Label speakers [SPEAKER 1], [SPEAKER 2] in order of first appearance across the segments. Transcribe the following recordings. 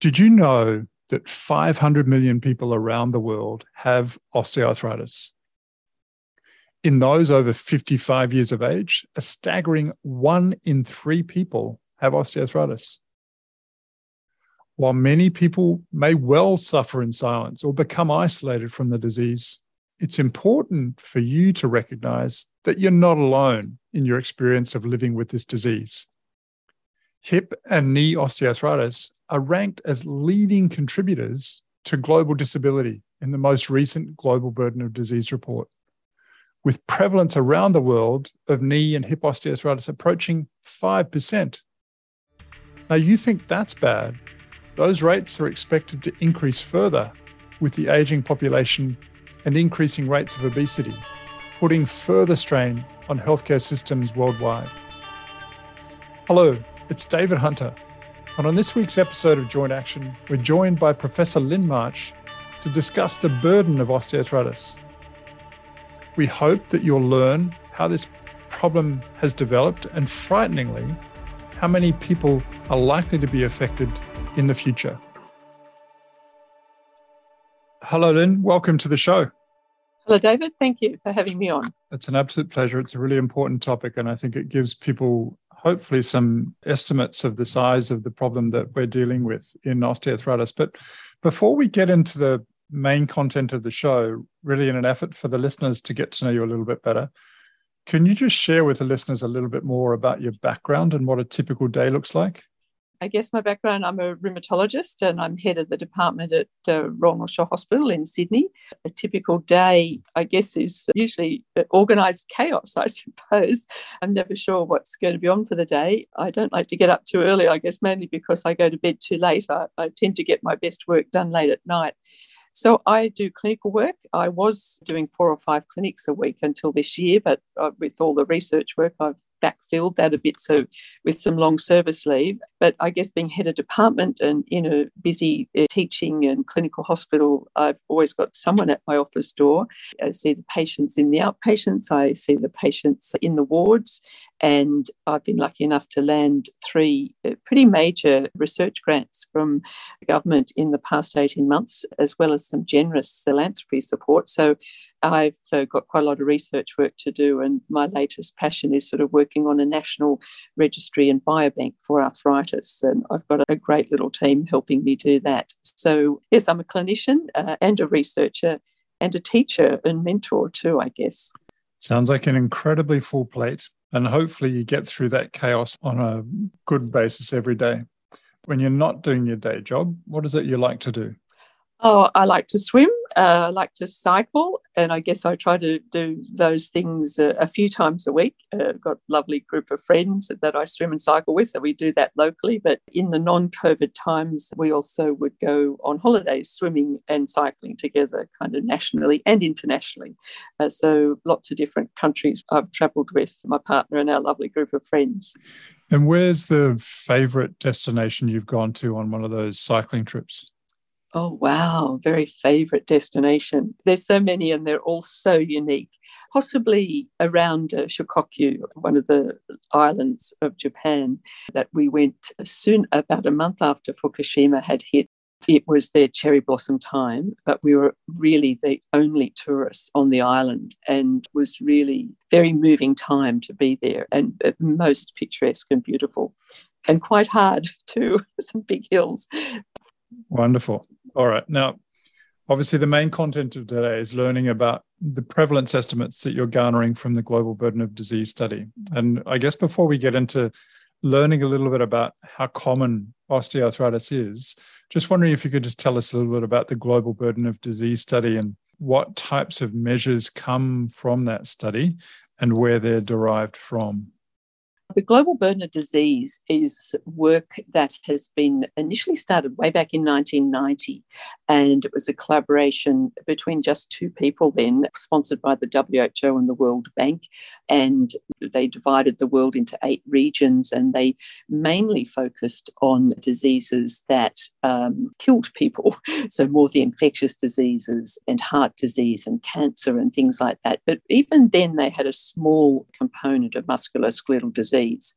[SPEAKER 1] Did you know that 500 million people around the world have osteoarthritis? In those over 55 years of age, a staggering one in three people have osteoarthritis. While many people may well suffer in silence or become isolated from the disease, it's important for you to recognize that you're not alone in your experience of living with this disease. Hip and knee osteoarthritis are ranked as leading contributors to global disability in the most recent Global Burden of Disease report, with prevalence around the world of knee and hip osteoarthritis approaching 5%. Now, you think that's bad. Those rates are expected to increase further with the aging population and increasing rates of obesity, putting further strain on healthcare systems worldwide. Hello, it's David Hunter, and on this week's episode of Joint Action, we're joined by Professor Lyn March to discuss the burden of osteoarthritis. We hope that you'll learn how this problem has developed and, frighteningly, how many people are likely to be affected in the future. Hello, Lyn. Welcome to the show.
[SPEAKER 2] Hello, David. Thank you for having me on.
[SPEAKER 1] It's an absolute pleasure. It's a really important topic, and I think it gives people hopefully some estimates of the size of the problem that we're dealing with in osteoarthritis. But before we get into the main content of the show, really in an effort for the listeners to get to know you a little bit better, can you just share with the listeners a little bit more about your background and what a typical day looks like?
[SPEAKER 2] I guess my background, I'm a rheumatologist and I'm head of the department at uh, Royal North Shore Hospital in Sydney. A typical day, I guess, is usually organised chaos, I suppose. I'm never sure what's going to be on for the day. I don't like to get up too early, I guess, mainly because I go to bed too late. I, I tend to get my best work done late at night. So I do clinical work. I was doing four or five clinics a week until this year, but uh, with all the research work, I've backfilled that a bit so with some long service leave but i guess being head of department and in a busy uh, teaching and clinical hospital i've always got someone at my office door i see the patients in the outpatients i see the patients in the wards and I've been lucky enough to land three uh, pretty major research grants from the government in the past 18 months, as well as some generous philanthropy support. So I've uh, got quite a lot of research work to do, and my latest passion is sort of working on a national registry and biobank for arthritis. And I've got a great little team helping me do that. So, yes, I'm a clinician uh, and a researcher and a teacher and mentor too, I guess.
[SPEAKER 1] Sounds like an incredibly full plate. And hopefully, you get through that chaos on a good basis every day. When you're not doing your day job, what is it you like to do?
[SPEAKER 2] Oh, I like to swim. Uh, like to cycle, and I guess I try to do those things uh, a few times a week. Uh, I've got a lovely group of friends that I swim and cycle with, so we do that locally. But in the non-COVID times, we also would go on holidays, swimming and cycling together, kind of nationally and internationally. Uh, so lots of different countries I've travelled with my partner and our lovely group of friends.
[SPEAKER 1] And where's the favourite destination you've gone to on one of those cycling trips?
[SPEAKER 2] Oh, wow. Very favorite destination. There's so many and they're all so unique. Possibly around uh, Shikoku, one of the islands of Japan, that we went soon, about a month after Fukushima had hit. It was their cherry blossom time, but we were really the only tourists on the island and was really very moving time to be there and uh, most picturesque and beautiful and quite hard too, some big hills.
[SPEAKER 1] Wonderful. All right. Now, obviously, the main content of today is learning about the prevalence estimates that you're garnering from the Global Burden of Disease study. And I guess before we get into learning a little bit about how common osteoarthritis is, just wondering if you could just tell us a little bit about the Global Burden of Disease study and what types of measures come from that study and where they're derived from.
[SPEAKER 2] The global burden of disease is work that has been initially started way back in 1990, and it was a collaboration between just two people then, sponsored by the WHO and the World Bank. And they divided the world into eight regions, and they mainly focused on diseases that um, killed people. So, more the infectious diseases and heart disease and cancer and things like that. But even then, they had a small component of musculoskeletal disease disease.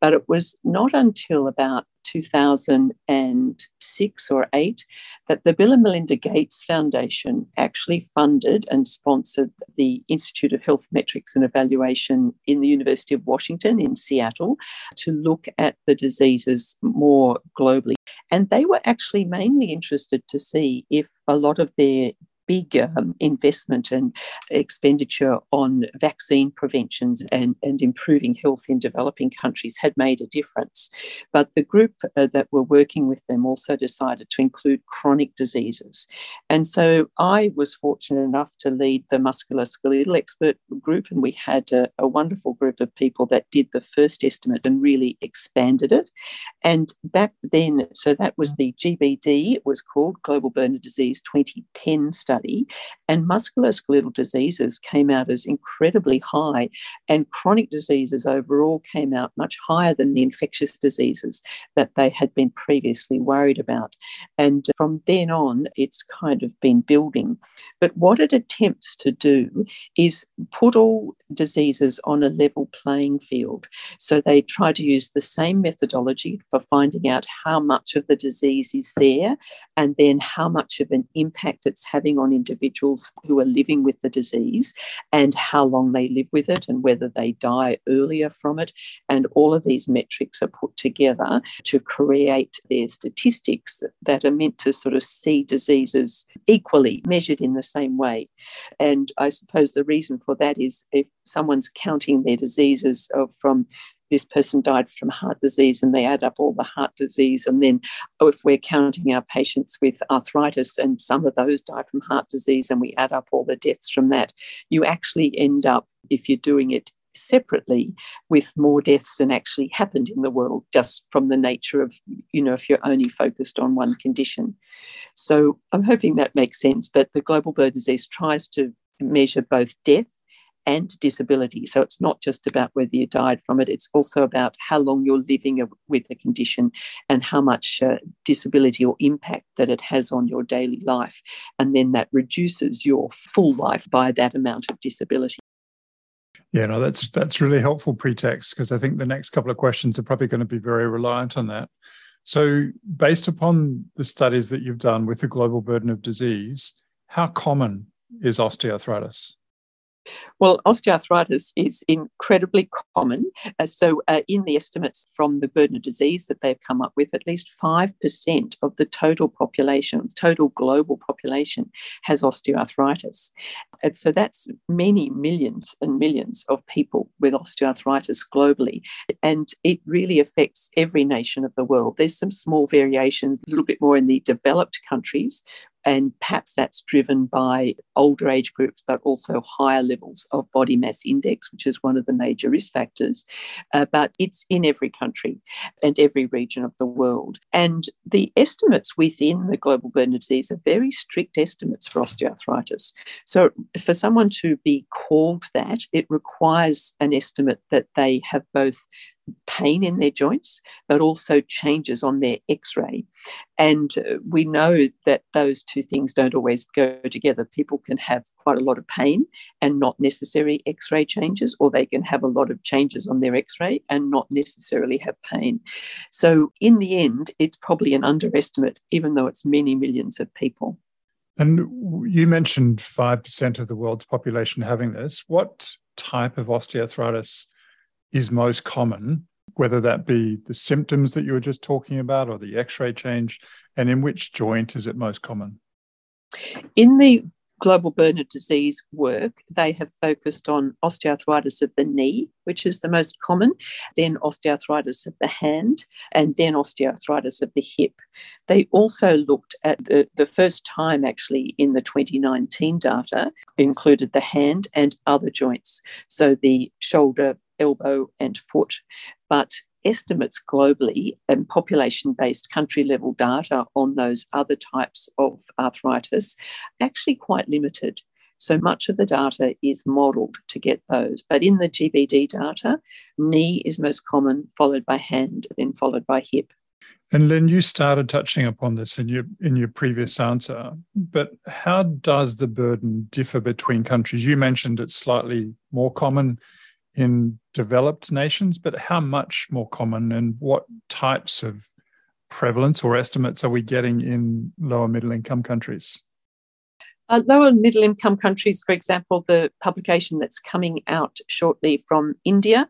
[SPEAKER 2] But it was not until about 2006 or 8 that the Bill and Melinda Gates Foundation actually funded and sponsored the Institute of Health Metrics and Evaluation in the University of Washington in Seattle to look at the diseases more globally. And they were actually mainly interested to see if a lot of their big um, investment and expenditure on vaccine preventions and, and improving health in developing countries had made a difference. But the group uh, that were working with them also decided to include chronic diseases. And so I was fortunate enough to lead the musculoskeletal expert group, and we had a, a wonderful group of people that did the first estimate and really expanded it. And back then, so that was the GBD, it was called Global Burden Disease 2010 study study, and musculoskeletal diseases came out as incredibly high, and chronic diseases overall came out much higher than the infectious diseases that they had been previously worried about. And from then on, it's kind of been building. But what it attempts to do is put all diseases on a level playing field. So they try to use the same methodology for finding out how much of the disease is there and then how much of an impact it's having on on individuals who are living with the disease and how long they live with it and whether they die earlier from it. And all of these metrics are put together to create their statistics that are meant to sort of see diseases equally measured in the same way. And I suppose the reason for that is if someone's counting their diseases from this person died from heart disease and they add up all the heart disease. And then, oh, if we're counting our patients with arthritis and some of those die from heart disease and we add up all the deaths from that, you actually end up, if you're doing it separately with more deaths than actually happened in the world just from the nature of you know if you're only focused on one condition so i'm hoping that makes sense but the global burden disease tries to measure both death and disability. So it's not just about whether you died from it, it's also about how long you're living with the condition and how much uh, disability or impact that it has on your daily life. And then that reduces your full life by that amount of disability.
[SPEAKER 1] Yeah, no, that's that's really helpful pretext because I think the next couple of questions are probably going to be very reliant on that. So, based upon the studies that you've done with the global burden of disease, how common is osteoarthritis?
[SPEAKER 2] Well, osteoarthritis is incredibly common. Uh, so, uh, in the estimates from the burden of disease that they've come up with, at least 5% of the total population, total global population, has osteoarthritis. And so, that's many millions and millions of people with osteoarthritis globally. And it really affects every nation of the world. There's some small variations, a little bit more in the developed countries And perhaps that's driven by older age groups, but also higher levels of body mass index, which is one of the major risk factors. Uh, but it's in every country and every region of the world. And the estimates within the global burden of disease are very strict estimates for osteoarthritis. So for someone to be called that, it requires an estimate that they have both pain in their joints, but also changes on their x ray. And uh, we know that those two things don't always go together. People can have quite a lot of pain and not necessary x ray changes, or they can have a lot of changes on their x ray and not necessarily have pain. So, in the end, it's probably an underestimate, even though it's many millions of people.
[SPEAKER 1] And you mentioned 5% of the world's population having this. What type of osteoarthritis is most common, whether that be the symptoms that you were just talking about or the x ray change, and in which joint is it most common?
[SPEAKER 2] In the global burden of disease work, they have focused on osteoarthritis of the knee, which is the most common, then osteoarthritis of the hand, and then osteoarthritis of the hip. They also looked at the, the first time, actually, in the 2019 data, included the hand and other joints. So the shoulder, elbow, and foot. But estimates globally and population based country level data on those other types of arthritis actually quite limited. So much of the data is modelled to get those. But in the GBD data, knee is most common, followed by hand, then followed by hip.
[SPEAKER 1] And Lyn, you started touching upon this in your in your previous answer, but how does the burden differ between countries? You mentioned it's slightly more common in developed nations, but how much more common and what types of prevalence or estimates are we getting in lower middle income countries?
[SPEAKER 2] Uh, lower middle income countries, for example, the publication that's coming out shortly from India,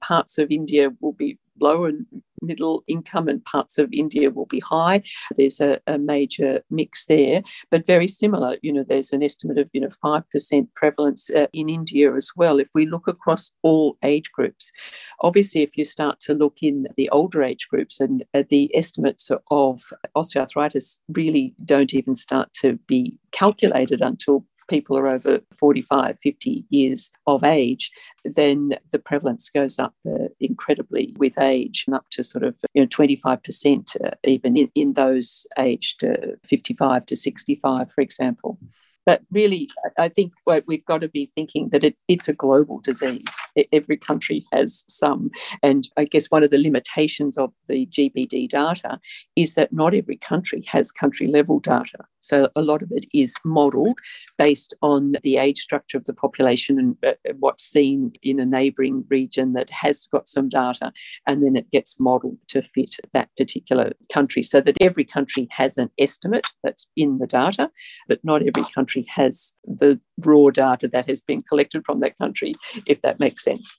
[SPEAKER 2] parts of India will be low and middle income and parts of India will be high. There's a, a, major mix there, but very similar. You know, there's an estimate of, you know, 5% prevalence uh, in India as well. If we look across all age groups, obviously, if you start to look in the older age groups and uh, the estimates of osteoarthritis really don't even start to be calculated until people are over 45, 50 years of age, then the prevalence goes up uh, incredibly with age and up to sort of you know 25% uh, even in, in those aged uh, 55 to 65, for example. But really, I think we've got to be thinking that it, it's a global disease. Every country has some. And I guess one of the limitations of the GBD data is that not every country has country level data. So a lot of it is modelled based on the age structure of the population and uh, what's seen in a neighbouring region that has got some data. And then it gets modelled to fit that particular country so that every country has an estimate that's in the data, but not every country has the raw data that has been collected from that country, if that makes sense.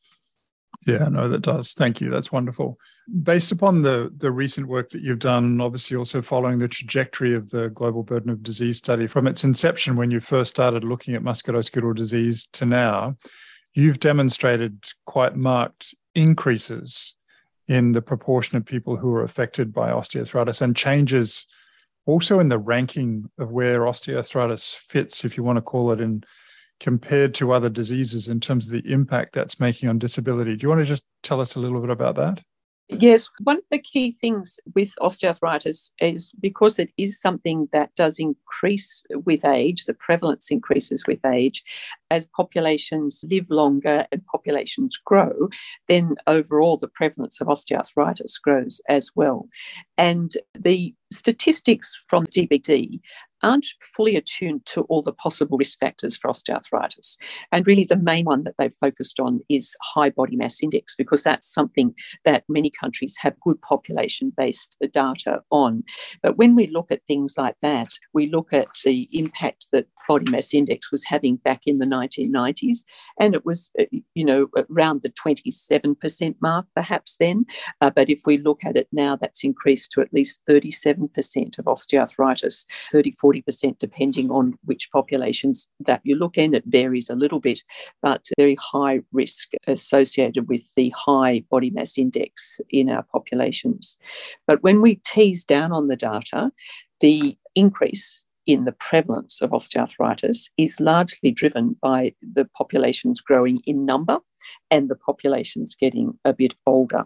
[SPEAKER 1] Yeah, no, that does. Thank you. That's wonderful. Based upon the the recent work that you've done, obviously also following the trajectory of the global burden of disease study from its inception when you first started looking at musculoskeletal disease to now, you've demonstrated quite marked increases in the proportion of people who are affected by osteoarthritis and changes also in the ranking of where osteoarthritis fits, if you want to call it, in compared to other diseases in terms of the impact that's making on disability. Do you want to just tell us a little bit about that?
[SPEAKER 2] Yes, one of the key things with osteoarthritis is because it is something that does increase with age, the prevalence increases with age. As populations live longer and populations grow, then overall the prevalence of osteoarthritis grows as well. And the statistics from GBD aren't fully attuned to all the possible risk factors for osteoarthritis. And really, the main one that they've focused on is high body mass index, because that's something that many countries have good population based data on. But when we look at things like that, we look at the impact that body mass index was having back in the 1990s, and it was, uh, you know, around the 27% mark perhaps then. Uh, but if we look at it now, that's increased to at least 37% of osteoarthritis, 34 40% depending on which populations that you look in. It varies a little bit, but very high risk associated with the high body mass index in our populations. But when we tease down on the data, the increase in the prevalence of osteoarthritis is largely driven by the populations growing in number and the populations getting a bit older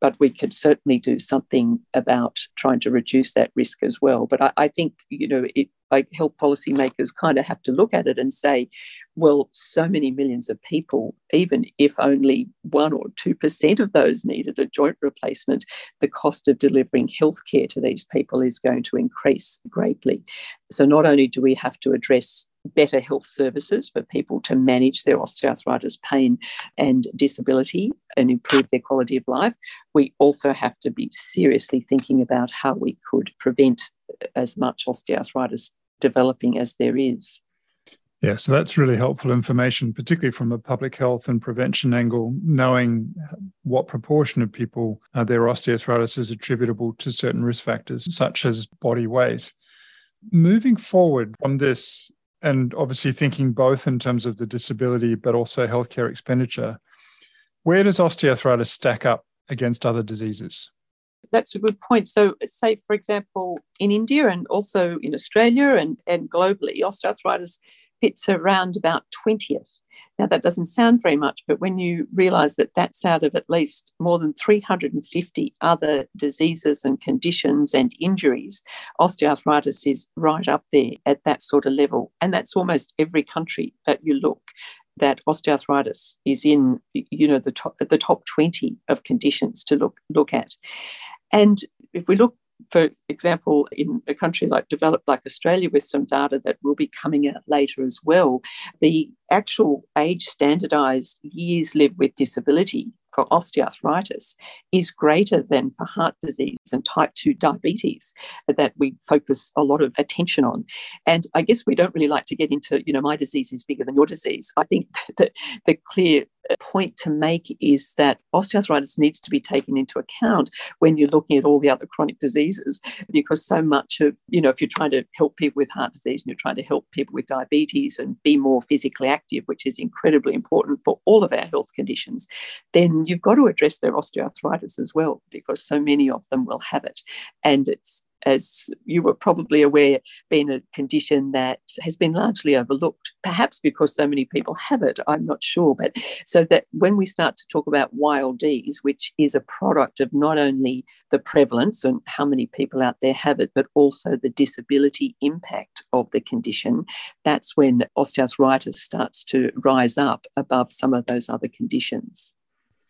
[SPEAKER 2] but we could certainly do something about trying to reduce that risk as well. But I, I think, you know, it, like health policymakers kind of have to look at it and say, well, so many millions of people, even if only one or 2% of those needed a joint replacement, the cost of delivering healthcare to these people is going to increase greatly. So not only do we have to address better health services for people to manage their osteoarthritis pain and disability and improve their quality of life, we also have to be seriously thinking about how we could prevent as much osteoarthritis developing as there is.
[SPEAKER 1] Yeah, so that's really helpful information, particularly from a public health and prevention angle, knowing what proportion of people uh, their osteoarthritis is attributable to certain risk factors, such as body weight. Moving forward from this, and obviously thinking both in terms of the disability but also healthcare expenditure, where does osteoarthritis stack up against other diseases?
[SPEAKER 2] That's a good point. So, say, for example, in India and also in Australia and, and globally, osteoarthritis fits around about 20th. Now, that doesn't sound very much, but when you realize that that's out of at least more than 350 other diseases and conditions and injuries, osteoarthritis is right up there at that sort of level. And that's almost every country that you look that osteoarthritis is in you know the top the top 20 of conditions to look look at. And if we look for example, in a country like developed like Australia, with some data that will be coming out later as well, the actual age standardized years lived with disability for osteoarthritis is greater than for heart disease and type 2 diabetes that we focus a lot of attention on. And I guess we don't really like to get into, you know, my disease is bigger than your disease. I think that the clear point to make is that osteoarthritis needs to be taken into account when you're looking at all the other chronic diseases, because so much of, you know, if you're trying to help people with heart disease and you're trying to help people with diabetes and be more physically active, which is incredibly important for all of our health conditions, then you've got to address their osteoarthritis as well, because so many of them will have it. And it's as you were probably aware, been a condition that has been largely overlooked, perhaps because so many people have it, I'm not sure. But so that when we start to talk about YLDs, which is a product of not only the prevalence and how many people out there have it, but also the disability impact of the condition, that's when osteoarthritis starts to rise up above some of those other conditions.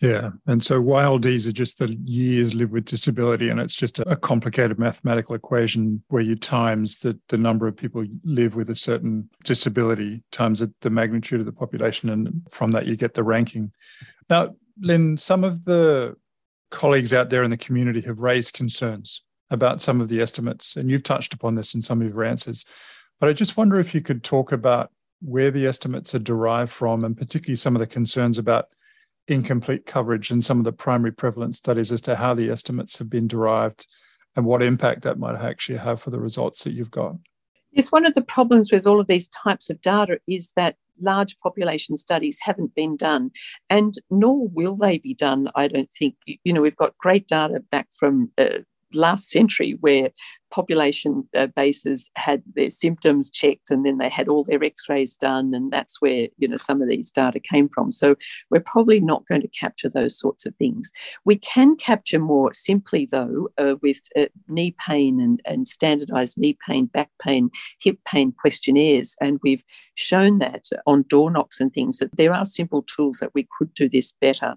[SPEAKER 1] Yeah. And so YLDs are just the years live with disability. And it's just a complicated mathematical equation where you times the, the number of people live with a certain disability times the magnitude of the population. And from that, you get the ranking. Now, Lyn, some of the colleagues out there in the community have raised concerns about some of the estimates. And you've touched upon this in some of your answers. But I just wonder if you could talk about where the estimates are derived from and particularly some of the concerns about incomplete coverage in some of the primary prevalence studies as to how the estimates have been derived and what impact that might actually have for the results that you've got.
[SPEAKER 2] Yes, one of the problems with all of these types of data is that large population studies haven't been done, and nor will they be done, I don't think. You know, we've got great data back from uh, last century where population uh, bases had their symptoms checked and then they had all their x-rays done and that's where you know some of these data came from. So we're probably not going to capture those sorts of things. We can capture more simply though uh, with uh, knee pain and, and standardized knee pain back pain hip pain questionnaires. And we've shown that on door knocks and things that there are simple tools that we could do this better.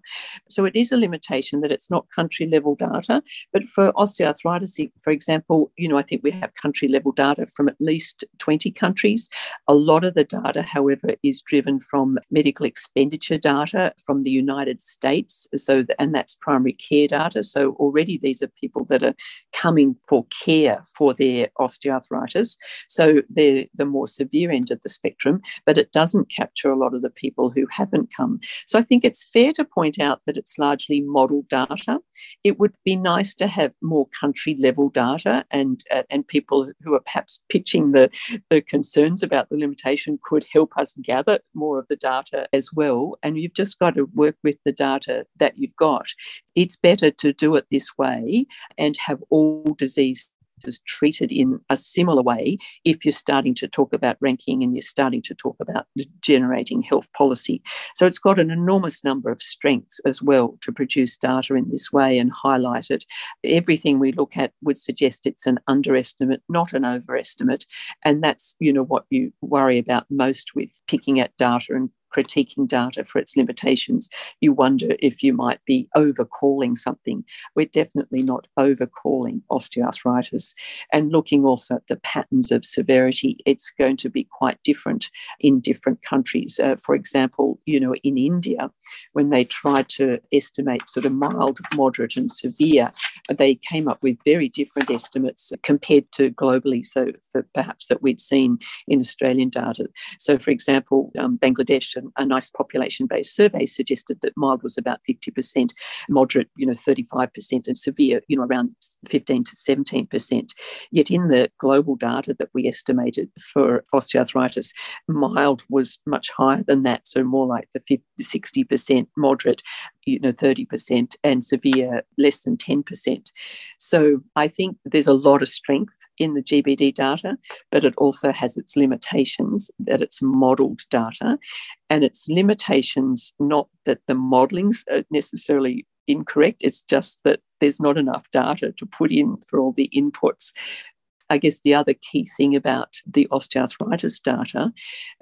[SPEAKER 2] So it is a limitation that it's not country level data but for osteoarthritis for example you know, I think we have country level data from at least 20 countries. A lot of the data, however, is driven from medical expenditure data from the United States. So, and that's primary care data. So already these are people that are coming for care for their osteoarthritis. So they're the more severe end of the spectrum, but it doesn't capture a lot of the people who haven't come. So I think it's fair to point out that it's largely model data. It would be nice to have more country level data and and uh, and people who are perhaps pitching the the concerns about the limitation could help us gather more of the data as well. And you've just got to work with the data that you've got. It's better to do it this way and have all disease is treated in a similar way if you're starting to talk about ranking and you're starting to talk about generating health policy. So it's got an enormous number of strengths as well to produce data in this way and highlight it. Everything we look at would suggest it's an underestimate, not an overestimate. And that's, you know, what you worry about most with picking at data and critiquing data for its limitations, you wonder if you might be overcalling something. We're definitely not overcalling osteoarthritis. And looking also at the patterns of severity, it's going to be quite different in different countries. Uh, for example, you know, in India, when they tried to estimate sort of mild, moderate, and severe, they came up with very different estimates compared to globally. So, perhaps that we'd seen in Australian data. So, for example, um, Bangladesh a nice population based survey suggested that mild was about 50%, moderate, you know, 35%, and severe, you know, around 15 to 17%. Yet in the global data that we estimated for osteoarthritis, mild was much higher than that, so more like the 50, 60%, moderate, you know 30% and severe less than 10%. So I think there's a lot of strength in the GBD data, but it also has its limitations that it's modeled data. And its limitations not that the modeling's uh, necessarily incorrect it's just that there's not enough data to put in for all the inputs I guess the other key thing about the osteoarthritis data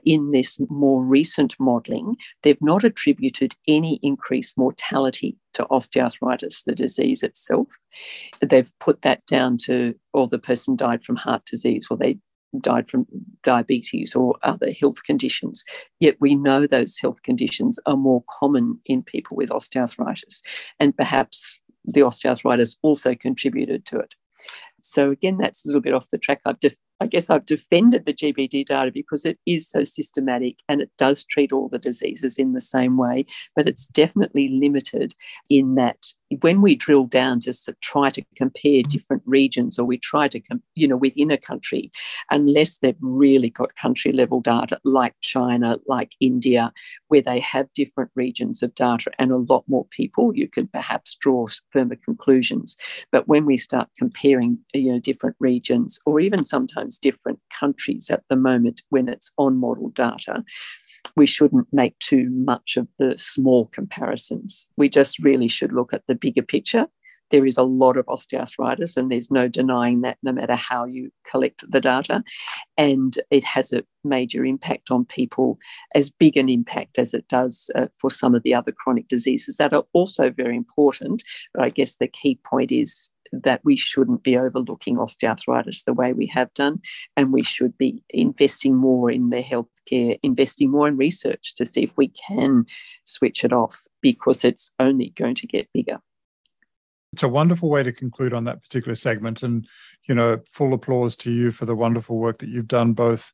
[SPEAKER 2] in this more recent modelling, they've not attributed any increased mortality to osteoarthritis, the disease itself. They've put that down to, or the person died from heart disease, or they died from diabetes or other health conditions. Yet we know those health conditions are more common in people with osteoarthritis, and perhaps the osteoarthritis also contributed to it. So again, that's a little bit off the track. I've def- I guess I've defended the GBD data because it is so systematic and it does treat all the diseases in the same way, but it's definitely limited in that when we drill down to try to compare mm-hmm. different regions or we try to, you know, within a country, unless they've really got country level data like China, like India, where they have different regions of data and a lot more people, you can perhaps draw firmer conclusions. But when we start comparing, you know, different regions or even sometimes different countries at the moment when it's on model data, we shouldn't make too much of the small comparisons. We just really should look at the bigger picture. There is a lot of osteoarthritis, and there's no denying that no matter how you collect the data. And it has a major impact on people, as big an impact as it does uh, for some of the other chronic diseases that are also very important. But I guess the key point is that we shouldn't be overlooking osteoarthritis the way we have done, and we should be investing more in the healthcare, investing more in research to see if we can switch it off because it's only going to get bigger.
[SPEAKER 1] It's a wonderful way to conclude on that particular segment. And, you know, full applause to you for the wonderful work that you've done both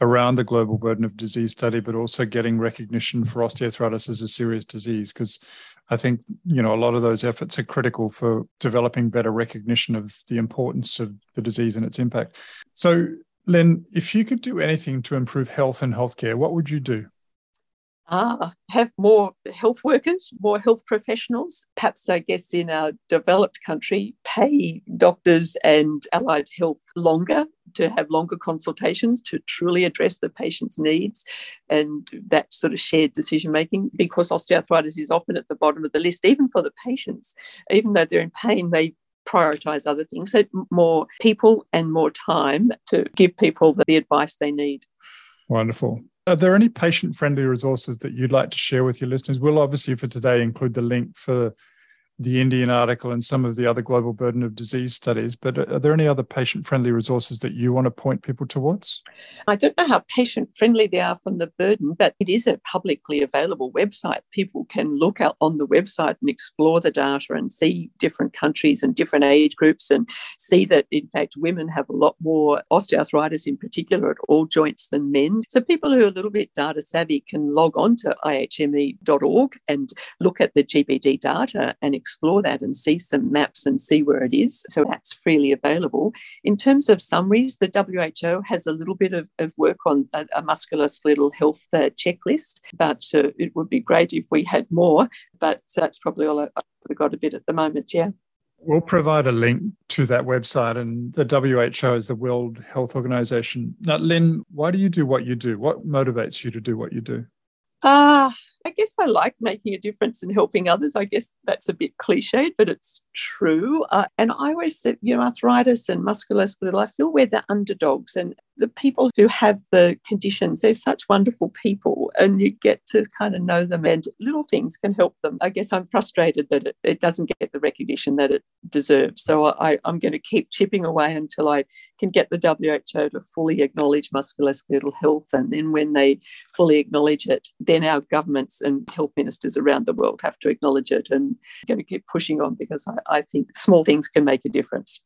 [SPEAKER 1] around the global burden of disease study, but also getting recognition for osteoarthritis as a serious disease. Because I think you know a lot of those efforts are critical for developing better recognition of the importance of the disease and its impact. So, Lyn, if you could do anything to improve health and healthcare, what would you do?
[SPEAKER 2] Ah, have more health workers, more health professionals. Perhaps, I guess, in our developed country, pay doctors and allied health longer to have longer consultations to truly address the patient's needs and that sort of shared decision making because osteoarthritis is often at the bottom of the list, even for the patients. Even though they're in pain, they prioritize other things. So, more people and more time to give people the advice they need.
[SPEAKER 1] Wonderful. Are there any patient friendly resources that you'd like to share with your listeners? We'll obviously for today include the link for the Indian article and some of the other global burden of disease studies, but are there any other patient friendly resources that you want to point people towards?
[SPEAKER 2] I don't know how patient friendly they are from the burden, but it is a publicly available website. People can look out on the website and explore the data and see different countries and different age groups and see that, in fact, women have a lot more osteoarthritis in particular at all joints than men. So people who are a little bit data savvy can log on to ihme.org and look at the GBD data and explore that and see some maps and see where it is. So that's freely available. In terms of summaries, the WHO has a little bit of, of work on a, a musculoskeletal health uh, checklist, but uh, it would be great if we had more. But that's probably all I, have got a bit at the moment, yeah.
[SPEAKER 1] We'll provide a link to that website and the WHO is the World Health Organization. Now, Lyn, why do you do what you do? What motivates you to do what you do?
[SPEAKER 2] Uh, I guess I like making a difference and helping others. I guess that's a bit cliched, but it's true. Uh, and I always said, you know, arthritis and musculoskeletal, I feel we're the underdogs. And the people who have the conditions, they're such wonderful people, and you get to kind of know them, and little things can help them. I guess I'm frustrated that it, it doesn't get the recognition that it deserves. So I, I'm going to keep chipping away until I can get the WHO to fully acknowledge musculoskeletal health. And then when they fully acknowledge it, then our governments and health ministers around the world have to acknowledge it. And I'm going to keep pushing on because I, I think small things can make a difference.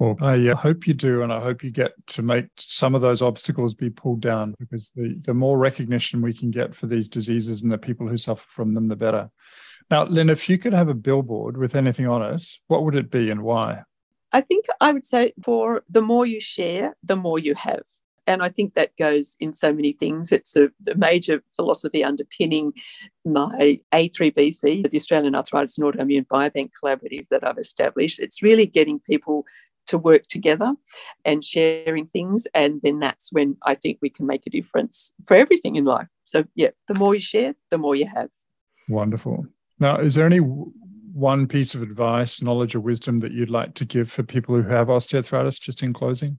[SPEAKER 1] Well, I uh, hope you do, and I hope you get to make some of those obstacles be pulled down because the, the more recognition we can get for these diseases and the people who suffer from them, the better. Now, Lyn, if you could have a billboard with anything on it, what would it be and why?
[SPEAKER 2] I think I would say for the more you share, the more you have. And I think that goes in so many things. It's a, a major philosophy underpinning my A3BC, the Australian Arthritis and Autoimmune Biobank Collaborative that I've established. It's really getting people to work together and sharing things. And then that's when I think we can make a difference for everything in life. So, yeah, the more you share, the more you have.
[SPEAKER 1] Wonderful. Now, is there any one piece of advice, knowledge, or wisdom that you'd like to give for people who have osteoarthritis, just in closing?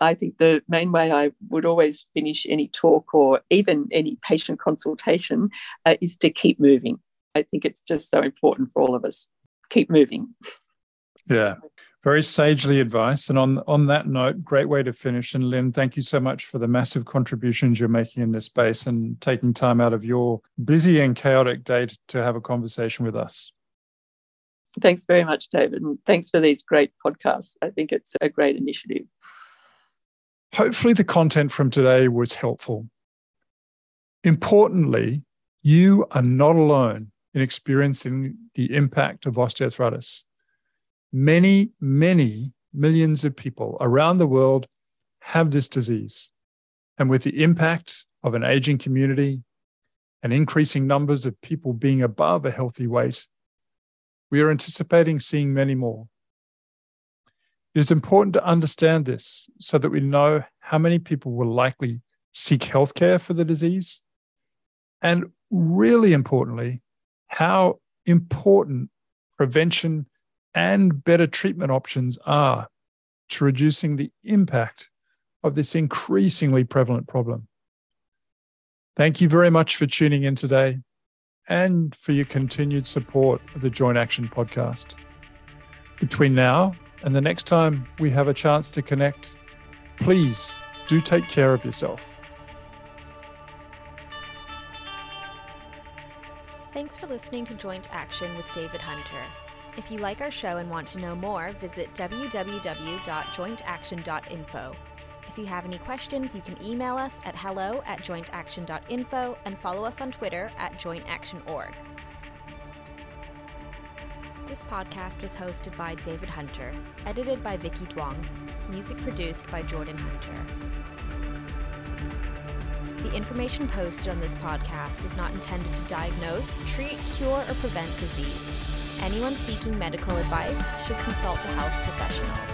[SPEAKER 2] I think the main way I would always finish any talk or even any patient consultation uh, is to keep moving. I think it's just so important for all of us. Keep moving.
[SPEAKER 1] Yeah, very sagely advice. And on on that note, great way to finish. And Lyn, thank you so much for the massive contributions you're making in this space and taking time out of your busy and chaotic day to have a conversation with us.
[SPEAKER 2] Thanks very much, David, and thanks for these great podcasts. I think it's a great initiative.
[SPEAKER 1] Hopefully, the content from today was helpful. Importantly, you are not alone in experiencing the impact of osteoarthritis many, many millions of people around the world have this disease. And with the impact of an aging community and increasing numbers of people being above a healthy weight, we are anticipating seeing many more. It is important to understand this so that we know how many people will likely seek healthcare for the disease. And really importantly, how important prevention and better treatment options are to reducing the impact of this increasingly prevalent problem. Thank you very much for tuning in today and for your continued support of the Joint Action podcast. Between now and the next time we have a chance to connect, please do take care of yourself.
[SPEAKER 3] Thanks for listening to Joint Action with David Hunter. If you like our show and want to know more, visit www.jointaction.info. If you have any questions, you can email us at hello at jointaction.info and follow us on Twitter at jointactionorg. This podcast was hosted by David Hunter, edited by Vicky Duong, music produced by Jordan Hunter. The information posted on this podcast is not intended to diagnose, treat, cure, or prevent disease. Anyone seeking medical advice should consult a health professional.